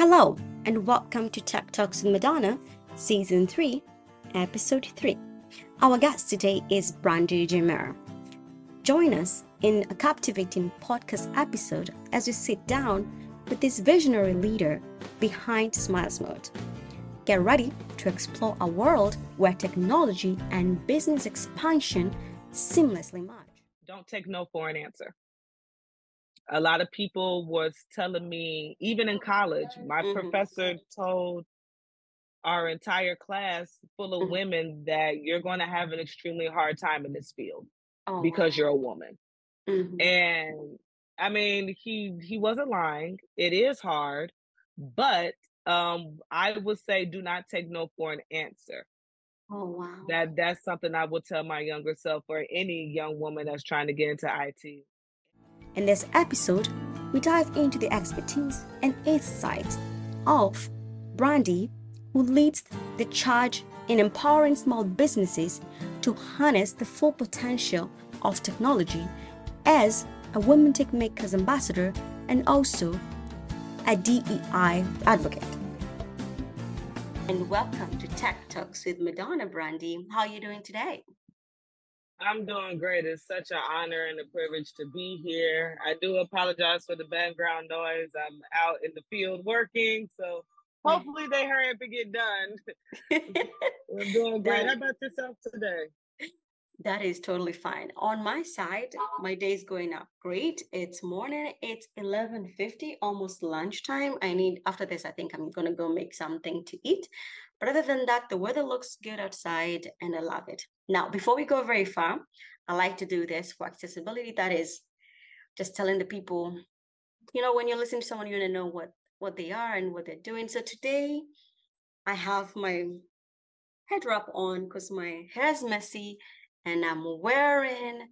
Hello, and welcome to Tech Talks with Madona, Season 3, Episode 3. Our guest today is Brandy Jamer. Join us in a captivating podcast episode as we sit down with this visionary leader behind Smile Mods. Get ready to explore a world where technology and business expansion seamlessly merge. Don't take no for an answer a lot of people was telling me even in college my mm-hmm. professor told our entire class full of mm-hmm. women that you're going to have an extremely hard time in this field oh, because you're a woman mm-hmm. and i mean he he wasn't lying it is hard but um i would say do not take no for an answer Oh wow. That that's something I would tell my younger self or any young woman that's trying to get into IT. In this episode, we dive into the expertise and insights of Brandy, who leads the charge in empowering small businesses to harness the full potential of technology as a Women Tech Makers ambassador and also a DEI advocate. And welcome to Tech Talks with Madona Brandy. How are you doing today? I'm doing great. It's such an honor and a privilege to be here. I do apologize for the background noise. I'm out in the field working, so hopefully they hurry up and get done. We're doing great. How about yourself today? That is totally fine. On my side, my day is going up great. It's morning. It's 11:50, almost lunchtime. I need after this I think I'm going to go make something to eat. But other than that, the weather looks good outside and I love it. Now, before we go very far, I like to do this for accessibility. That is just telling the people, you know, when you're listening to someone, you want to know what what they are and what they're doing. So today I have my head wrap on because my hair is messy and I'm wearing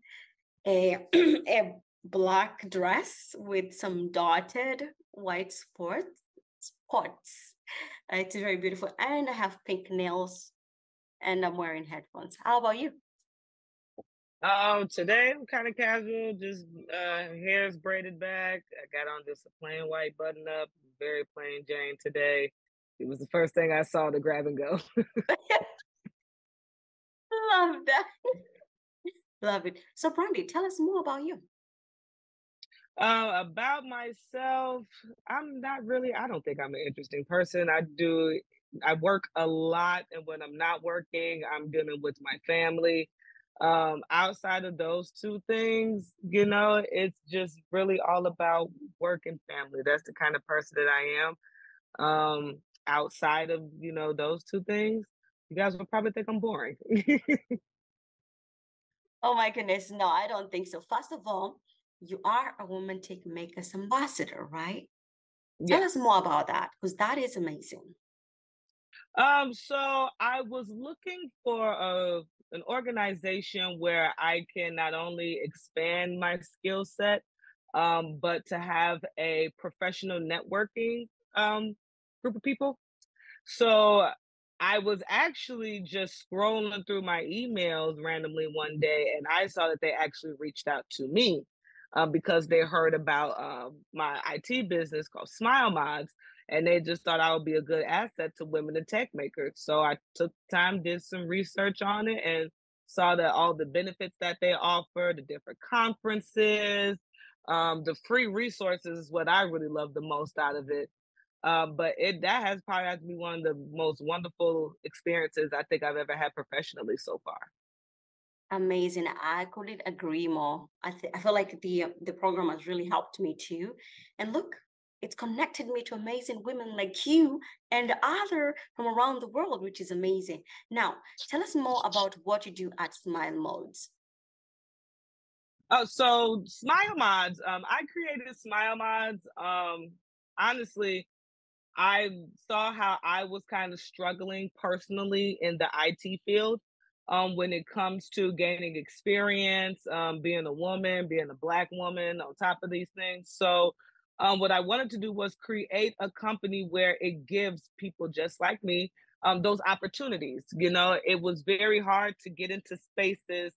a, a black dress with some dotted white sports spots it's very beautiful. And I have pink nails and I'm wearing headphones. How about you? Um, today I'm kind of casual, just uh hair's braided back. I got on just a plain white button up, very plain Jane today. It was the first thing I saw to grab and go. Love that. Love it. So Brandy, tell us more about you. Uh, about myself, I'm not really. I don't think I'm an interesting person. I do. I work a lot, and when I'm not working, I'm dealing with my family. Um, outside of those two things, you know, it's just really all about work and family. That's the kind of person that I am. Um, outside of you know those two things, you guys will probably think I'm boring. oh my goodness, no, I don't think so. First of all, you are a Women Tech Makers ambassador, right? Tell us more about that because that is amazing. Um, so I was looking for a an organization where I can not only expand my skill set, um, but to have a professional networking um, group of people. So I was actually just scrolling through my emails randomly one day, and I saw that they actually reached out to me um, because they heard about um, my IT business called Smile Mods, and they just thought I would be a good asset to women and tech makers. So I took time, did some research on it, and saw that all the benefits that they offer, the different conferences, um, the free resources is what I really love the most out of it. Um, but it that has probably had to be one of the most wonderful experiences I think I've ever had professionally so far. Amazing. I couldn't agree more. I th- I feel like the uh, the program has really helped me too. And look, it's connected me to amazing women like you and other from around the world, which is amazing. Now, tell us more about what you do at Smile Mods. Oh, so Smile Mods. Um, I created Smile Mods. Um, honestly, I saw how I was kind of struggling personally in the IT field um, when it comes to gaining experience, um, being a woman, being a Black woman, on top of these things. So, um, what I wanted to do was create a company where it gives people just like me um, those opportunities. You know, it was very hard to get into spaces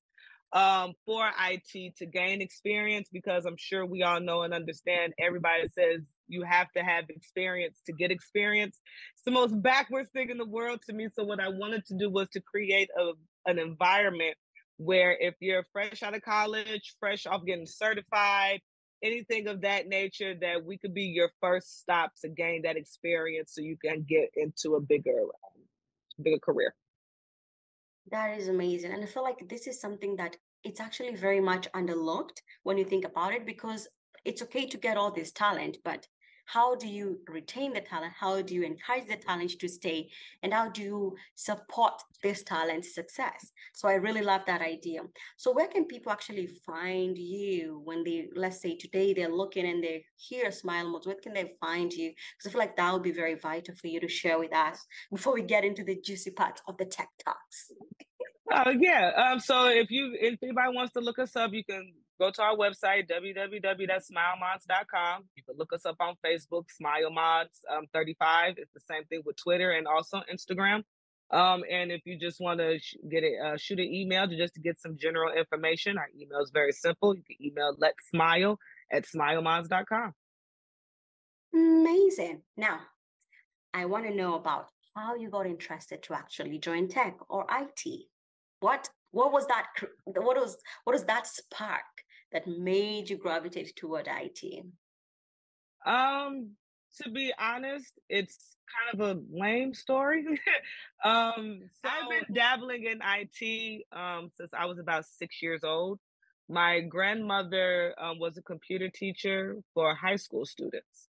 um, for IT to gain experience because I'm sure we all know and understand everybody says you have to have experience to get experience. It's the most backwards thing in the world to me. So what I wanted to do was to create a, an environment where if you're fresh out of college, fresh off getting certified, anything of that nature, that we could be your first stop to gain that experience so you can get into a bigger, um, bigger career. That is amazing. And I feel like this is something that it's actually very much underlooked when you think about it because it's okay to get all this talent, but how do you retain the talent? How do you encourage the talent to stay? And how do you support this talent's success? So I really love that idea. So where can people actually find you when they, let's say today they're looking and they hear Smile Mods, where can they find you? Because I feel like that would be very vital for you to share with us before we get into the juicy part of the tech talks. Oh yeah. Um, so if you if anybody wants to look us up, you can go to our website, www.smilemods.com. You can look us up on Facebook, SmileMods um, 35. It's the same thing with Twitter and also Instagram. Um, and if you just want to sh- get it, uh, shoot an email to just to get some general information, our email is very simple. You can email let's smile at smilemods.com. Amazing. Now, I want to know about how you got interested to actually join tech or IT. What what was that? What was what was that spark that made you gravitate toward IT? Um, to be honest, it's kind of a lame story. um, so I've been dabbling in IT um, since I was about six years old. My grandmother um, was a computer teacher for high school students.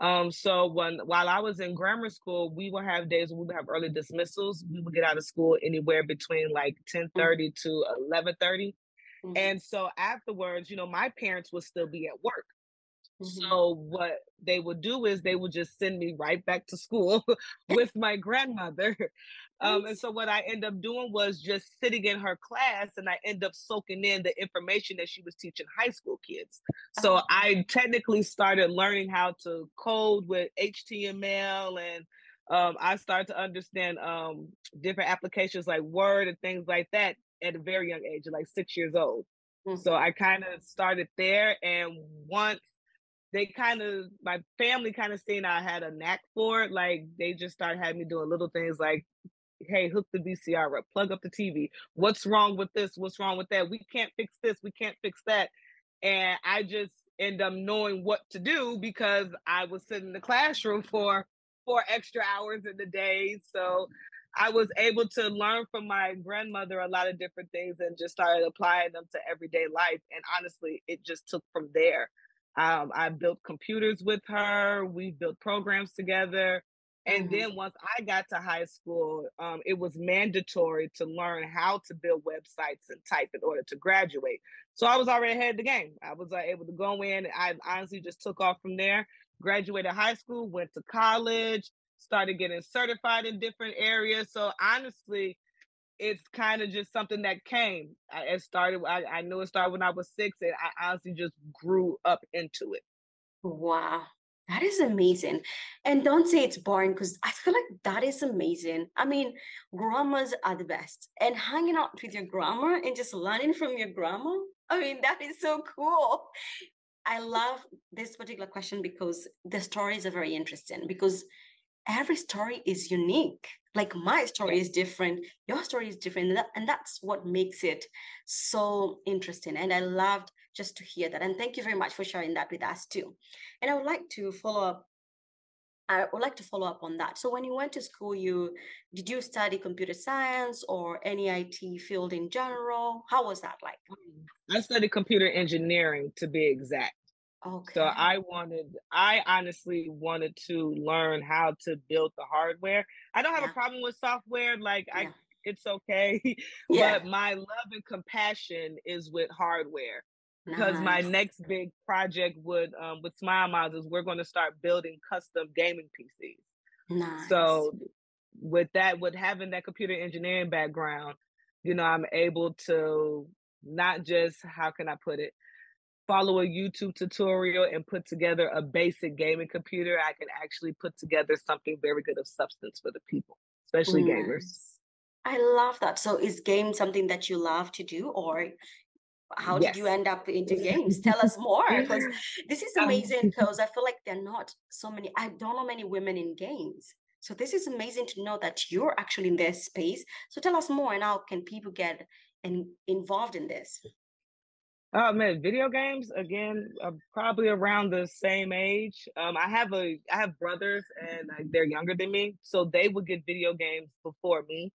Um, so when while I was in grammar school, we would have days we would have early dismissals. We would get out of school anywhere between like 10 30 mm-hmm. to 11 30. Mm-hmm. And so afterwards, you know, my parents would still be at work. Mm-hmm. So what they would do is they would just send me right back to school with my grandmother. Um, and so what I end up doing was just sitting in her class and I end up soaking in the information that she was teaching high school kids. So uh-huh. I technically started learning how to code with HTML and um, I started to understand um, different applications like Word and things like that at a very young age, like six years old. Mm-hmm. So I kind of started there. And once they kind of, my family kind of seen I had a knack for it, like they just started having me doing little things like, hey, hook the VCR up, plug up the TV. What's wrong with this? What's wrong with that? We can't fix this. We can't fix that. And I just end up knowing what to do because I was sitting in the classroom for four extra hours in the day. So I was able to learn from my grandmother a lot of different things and just started applying them to everyday life. And honestly, it just took from there. Um, I built computers with her. We built programs together. And mm-hmm. then once I got to high school, um, it was mandatory to learn how to build websites and type in order to graduate. So I was already ahead of the game. I was uh, able to go in. I honestly just took off from there. Graduated high school, went to college, started getting certified in different areas. So honestly, it's kind of just something that came. I, it started. I, I knew it started when I was six, and I honestly just grew up into it. Wow, that is amazing. And don't say it's boring because I feel like that is amazing. I mean, grandmas are the best. And hanging out with your grandma and just learning from your grandma, I mean, that is so cool. I love this particular question because the stories are very interesting because every story is unique like my story is different your story is different and, that, and that's what makes it so interesting and i loved just to hear that and thank you very much for sharing that with us too and i would like to follow up I would like to follow up on that. So when you went to school, you did you study computer science or any IT field in general? How was that like? Mm. I studied computer engineering to be exact. Okay. So I wanted, I honestly wanted to learn how to build the hardware. I don't have yeah. a problem with software. Like yeah. I, it's okay. Yeah. but my love and compassion is with hardware. Because nice. my next big project would um with Smile Mods is we're going to start building custom gaming PCs. Nice. So with that, with having that computer engineering background, you know, I'm able to not just how can I put it, follow a YouTube tutorial and put together a basic gaming computer, I can actually put together something very good of substance for the people, especially gamers. I love that. So is game something that you love to do or how did you end up into games? Tell us more because this is amazing because I feel like there are not so many, I don't know many women in games. So this is amazing to know that you're actually in this space. So tell us more and how can people get in, involved in this? Oh man, video games again, uh, probably around the same age. Um, I have a, I have brothers, and like, they're younger than me, so they would get video games before me.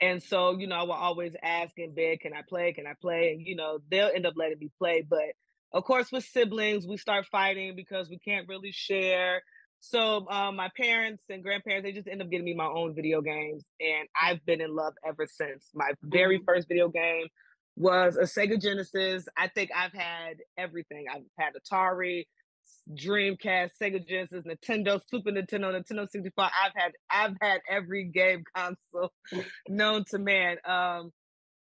And so, you know, I will always ask in bed, "Can I play? Can I play?" And you know, they'll end up letting me play. But of course, with siblings, we start fighting because we can't really share. So, um, my parents and grandparents, they just end up getting me my own video games, and I've been in love ever since. My very mm. first video game was a Sega Genesis. I think I've had everything. I've had Atari, Dreamcast, Sega Genesis, Nintendo, Super Nintendo, Nintendo 64. I've had I've had every game console known to man. Um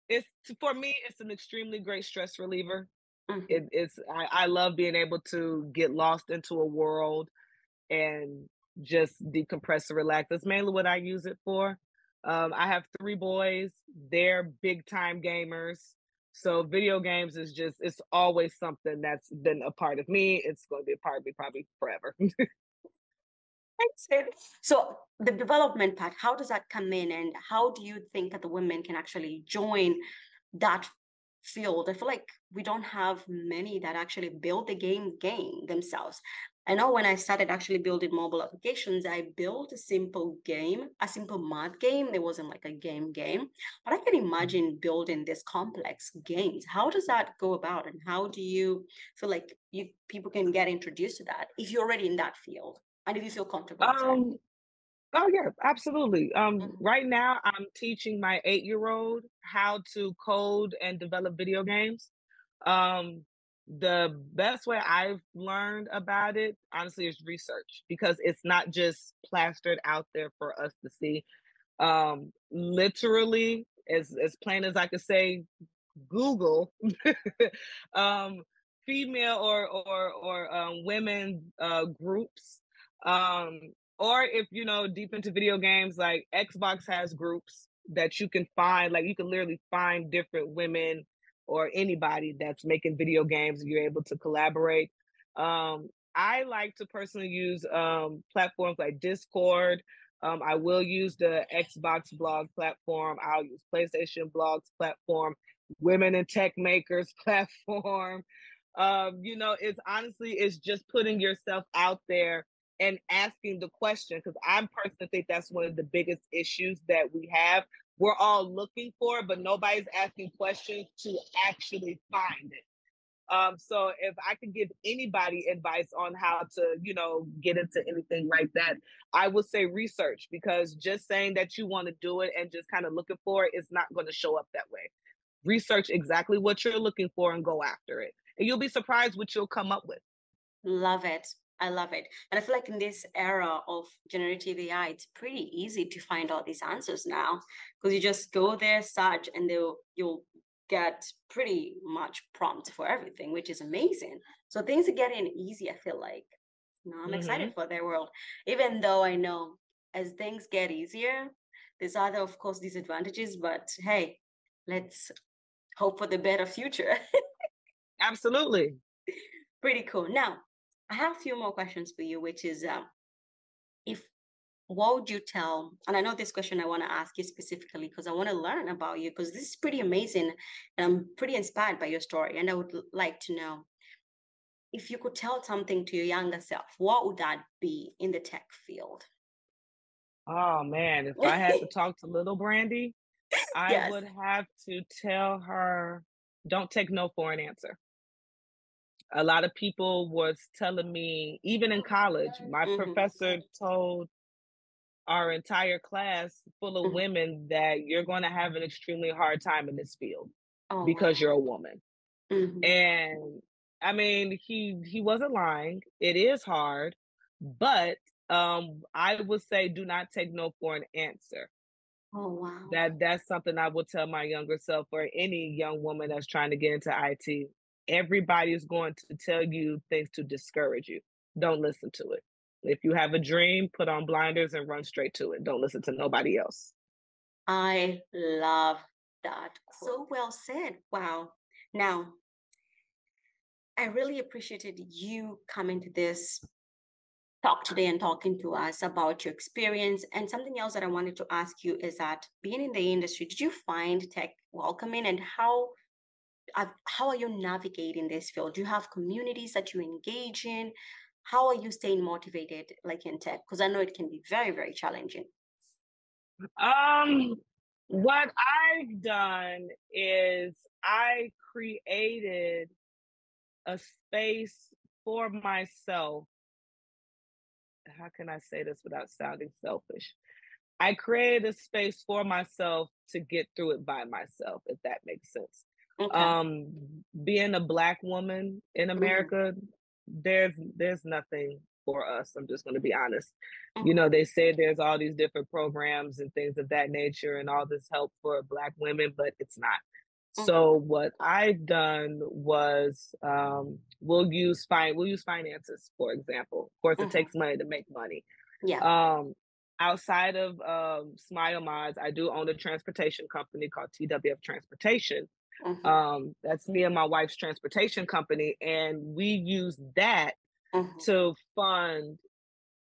it's for me it's an extremely great stress reliever. Mm-hmm. It, it's I, I love being able to get lost into a world and just decompress and relax. That's mainly what I use it for. Um, I have three boys. They're big time gamers. So video games is just it's always something that's been a part of me. It's going to be a part of me probably forever. so the development part, how does that come in and how do you think that the women can actually join that field? I feel like we don't have many that actually build the game game themselves. I know when I started actually building mobile applications, I built a simple game, a simple math game. It wasn't like a game game, but I can imagine building this complex games. How does that go about, and how do you feel like you people can get introduced to that if you're already in that field and if you feel comfortable? Um, oh yeah, absolutely. Um, mm-hmm. right now I'm teaching my eight year old how to code and develop video games. Um, the best way I've learned about it, honestly, is research because it's not just plastered out there for us to see. Um, literally, as as plain as I could say, Google um, female or or or um, women uh, groups, um, or if you know deep into video games, like Xbox has groups that you can find. Like you can literally find different women or anybody that's making video games, you're able to collaborate. Um, I like to personally use um, platforms like Discord. Um, I will use the Xbox blog platform. I'll use PlayStation blogs platform, Women in Tech Makers platform. Um, you know, it's honestly, it's just putting yourself out there and asking the question because I personally think that's one of the biggest issues that we have we're all looking for, but nobody's asking questions to actually find it. Um, so if I could give anybody advice on how to, you know, get into anything like that, I would say research because just saying that you want to do it and just kind of looking for it is not going to show up that way. Research exactly what you're looking for and go after it. And you'll be surprised what you'll come up with. Love it. I love it. And I feel like in this era of generative AI, it's pretty easy to find all these answers now because you just go there, search, and they'll you'll get pretty much prompt for everything, which is amazing. So things are getting easy, I feel like. You know, I'm mm-hmm. excited for their world. Even though I know as things get easier, there's other, of course, disadvantages, but hey, let's hope for the better future. Absolutely. Pretty cool. Now, I have a few more questions for you, which is uh, if what would you tell? And I know this question I want to ask you specifically because I want to learn about you because this is pretty amazing and I'm pretty inspired by your story. And I would like to know if you could tell something to your younger self, what would that be in the tech field? Oh man, if I had to talk to little Brandy, I yes. would have to tell her don't take no for an answer a lot of people was telling me even in college my mm-hmm. professor told our entire class full of mm-hmm. women that you're going to have an extremely hard time in this field oh, because you're a woman mm-hmm. and i mean he he wasn't lying it is hard but um i would say do not take no for an answer Oh wow. That that's something I would tell my younger self or any young woman that's trying to get into IT everybody is going to tell you things to discourage you. Don't listen to it. If you have a dream, put on blinders and run straight to it. Don't listen to nobody else. I love that. So well said. Wow. Now, I really appreciated you coming to this talk today and talking to us about your experience. And something else that I wanted to ask you is that being in the industry, did you find tech welcoming and how how are you navigating this field? Do you have communities that you engage in? How are you staying motivated like in tech? Because I know it can be very, very challenging. Um what I've done is I created a space for myself how can I say this without sounding selfish? I created a space for myself to get through it by myself, if that makes sense. Okay. Um, being a black woman in mm-hmm. America, mm. there's there's nothing for us. I'm just going to be honest. Mm. You know, they say there's all these different programs and things of that nature, and all this help for black women, but it's not. So mm-hmm. what I've done was um, we'll use fine we'll use finances for example. Of course, it mm-hmm. takes money to make money. Yeah. Um, outside of um, Smile Mods, I do own a transportation company called TWF Transportation. Mm-hmm. Um, that's me and my wife's transportation company, and we use that mm-hmm. to fund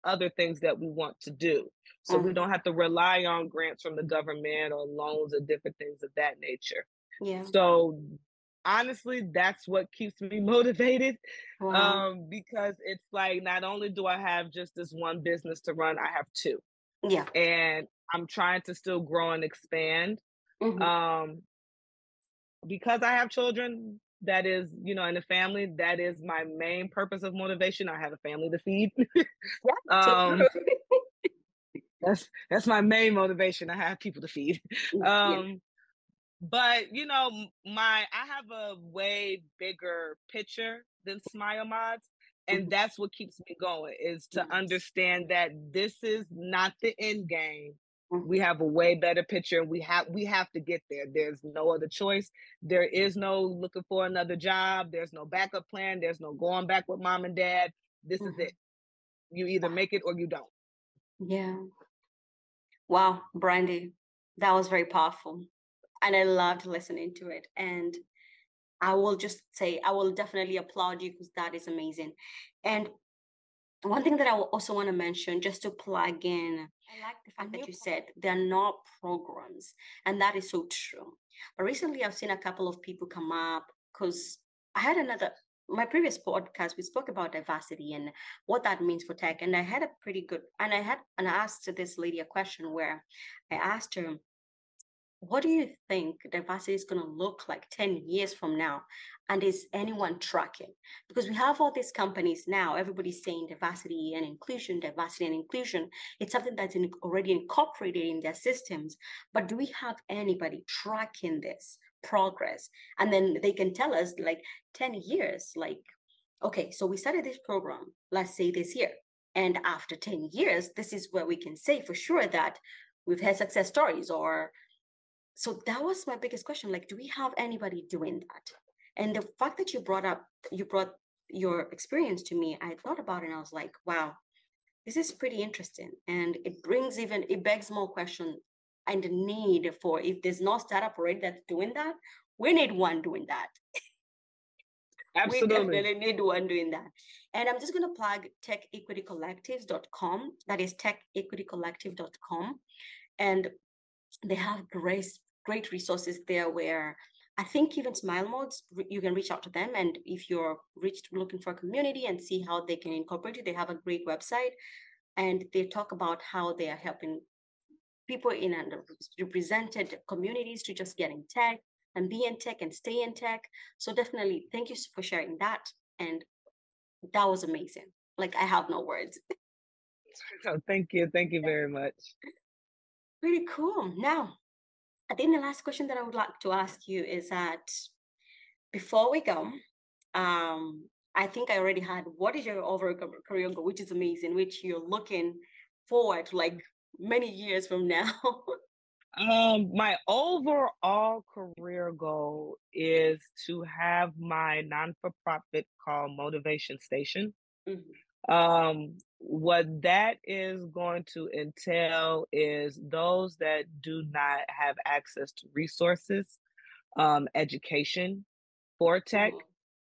other things that we want to do. So we mm-hmm. don't have to rely on grants from the government or loans or different things of that nature. Yeah. So honestly, that's what keeps me motivated. Wow. Um, because it's like not only do I have just this one business to run, I have two. Yeah. And I'm trying to still grow and expand. Mm-hmm. Um, because I have children, that is, you know, in the family, that is my main purpose of motivation. I have a family to feed. yeah, um, that's that's my main motivation. I have people to feed. Um, but you know my i have a way bigger picture than smile mods and mm-hmm. that's what keeps me going is to understand that this is not the end game. We have a way better picture and we have we have to get there. There's no other choice. There is no looking for another job. There's no backup plan. There's no going back with mom and dad. This mm-hmm. is it. You either make it or you don't. Yeah. Wow brandy that was very powerful and I loved listening to it. And I will just say, I will definitely applaud you because that is amazing. And one thing that I also want to mention, just to plug in, like the fact that you said they're not programs, and that is so true. But recently, I've seen a couple of people come up because I had another my previous podcast we spoke about diversity and what that means for tech and i had a pretty good and i had and i asked this lady a question where i asked her what do you think diversity is going to look like 10 years from now? And is anyone tracking? Because we have all these companies now, everybody's saying diversity and inclusion, diversity and inclusion. It's something that's in, already incorporated in their systems. But do we have anybody tracking this progress? And then they can tell us, like, 10 years, like, okay, so we started this program, let's say this year. And after 10 years, this is where we can say for sure that we've had success stories or so that was my biggest question like do we have anybody doing that? And the fact that you brought up you brought your experience to me i thought about it and i was like wow this is pretty interesting. And it brings even it begs more questions and the need for if there's no startup already that's doing that we need one doing that. Absolutely. we definitely need one doing that. And i'm just going to plug techequitycollectives.com that is techequitycollective.com and they have great great resources there where I think even Smile Mods, you can reach out to them. And if you're reached looking for a community and see how they can incorporate it, they have a great website. And they talk about how they are helping people in underrepresented communities to just get in tech and be in tech and stay in tech. So definitely thank you for sharing that. And that was amazing. Like I have no words. Oh, thank you. Thank you very much. Pretty cool. Now, I think the last question that I would like to ask you is that before we go, um, I think I already had what is your overall career goal, which is amazing, which you're looking forward to like many years from now. um, my overall career goal is to have my non-for-profit called Motivation Station. Mm-hmm. Um, what that is going to entail is those that do not have access to resources, um, education for tech,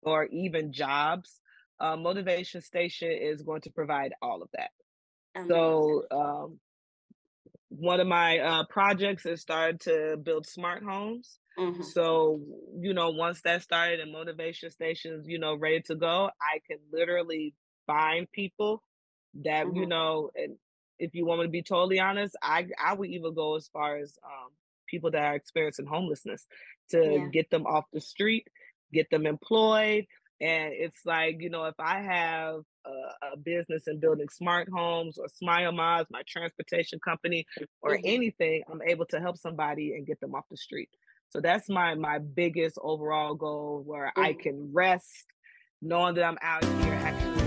or even jobs, uh, Motivation Station is going to provide all of that. Amazing. So, um, one of my uh, projects is started to build smart homes. Mm-hmm. So, you know, once that started and motivation stations, you know, ready to go, I can literally find people that, mm-hmm. you know, and if you want me to be totally honest, I I would even go as far as um, people that are experiencing homelessness to yeah. get them off the street, get them employed. And it's like, you know, if I have a, a business in building smart homes or Smile Miles, my transportation company, or mm-hmm. anything, I'm able to help somebody and get them off the street. So that's my my biggest overall goal where mm-hmm. I can rest knowing that I'm out here actually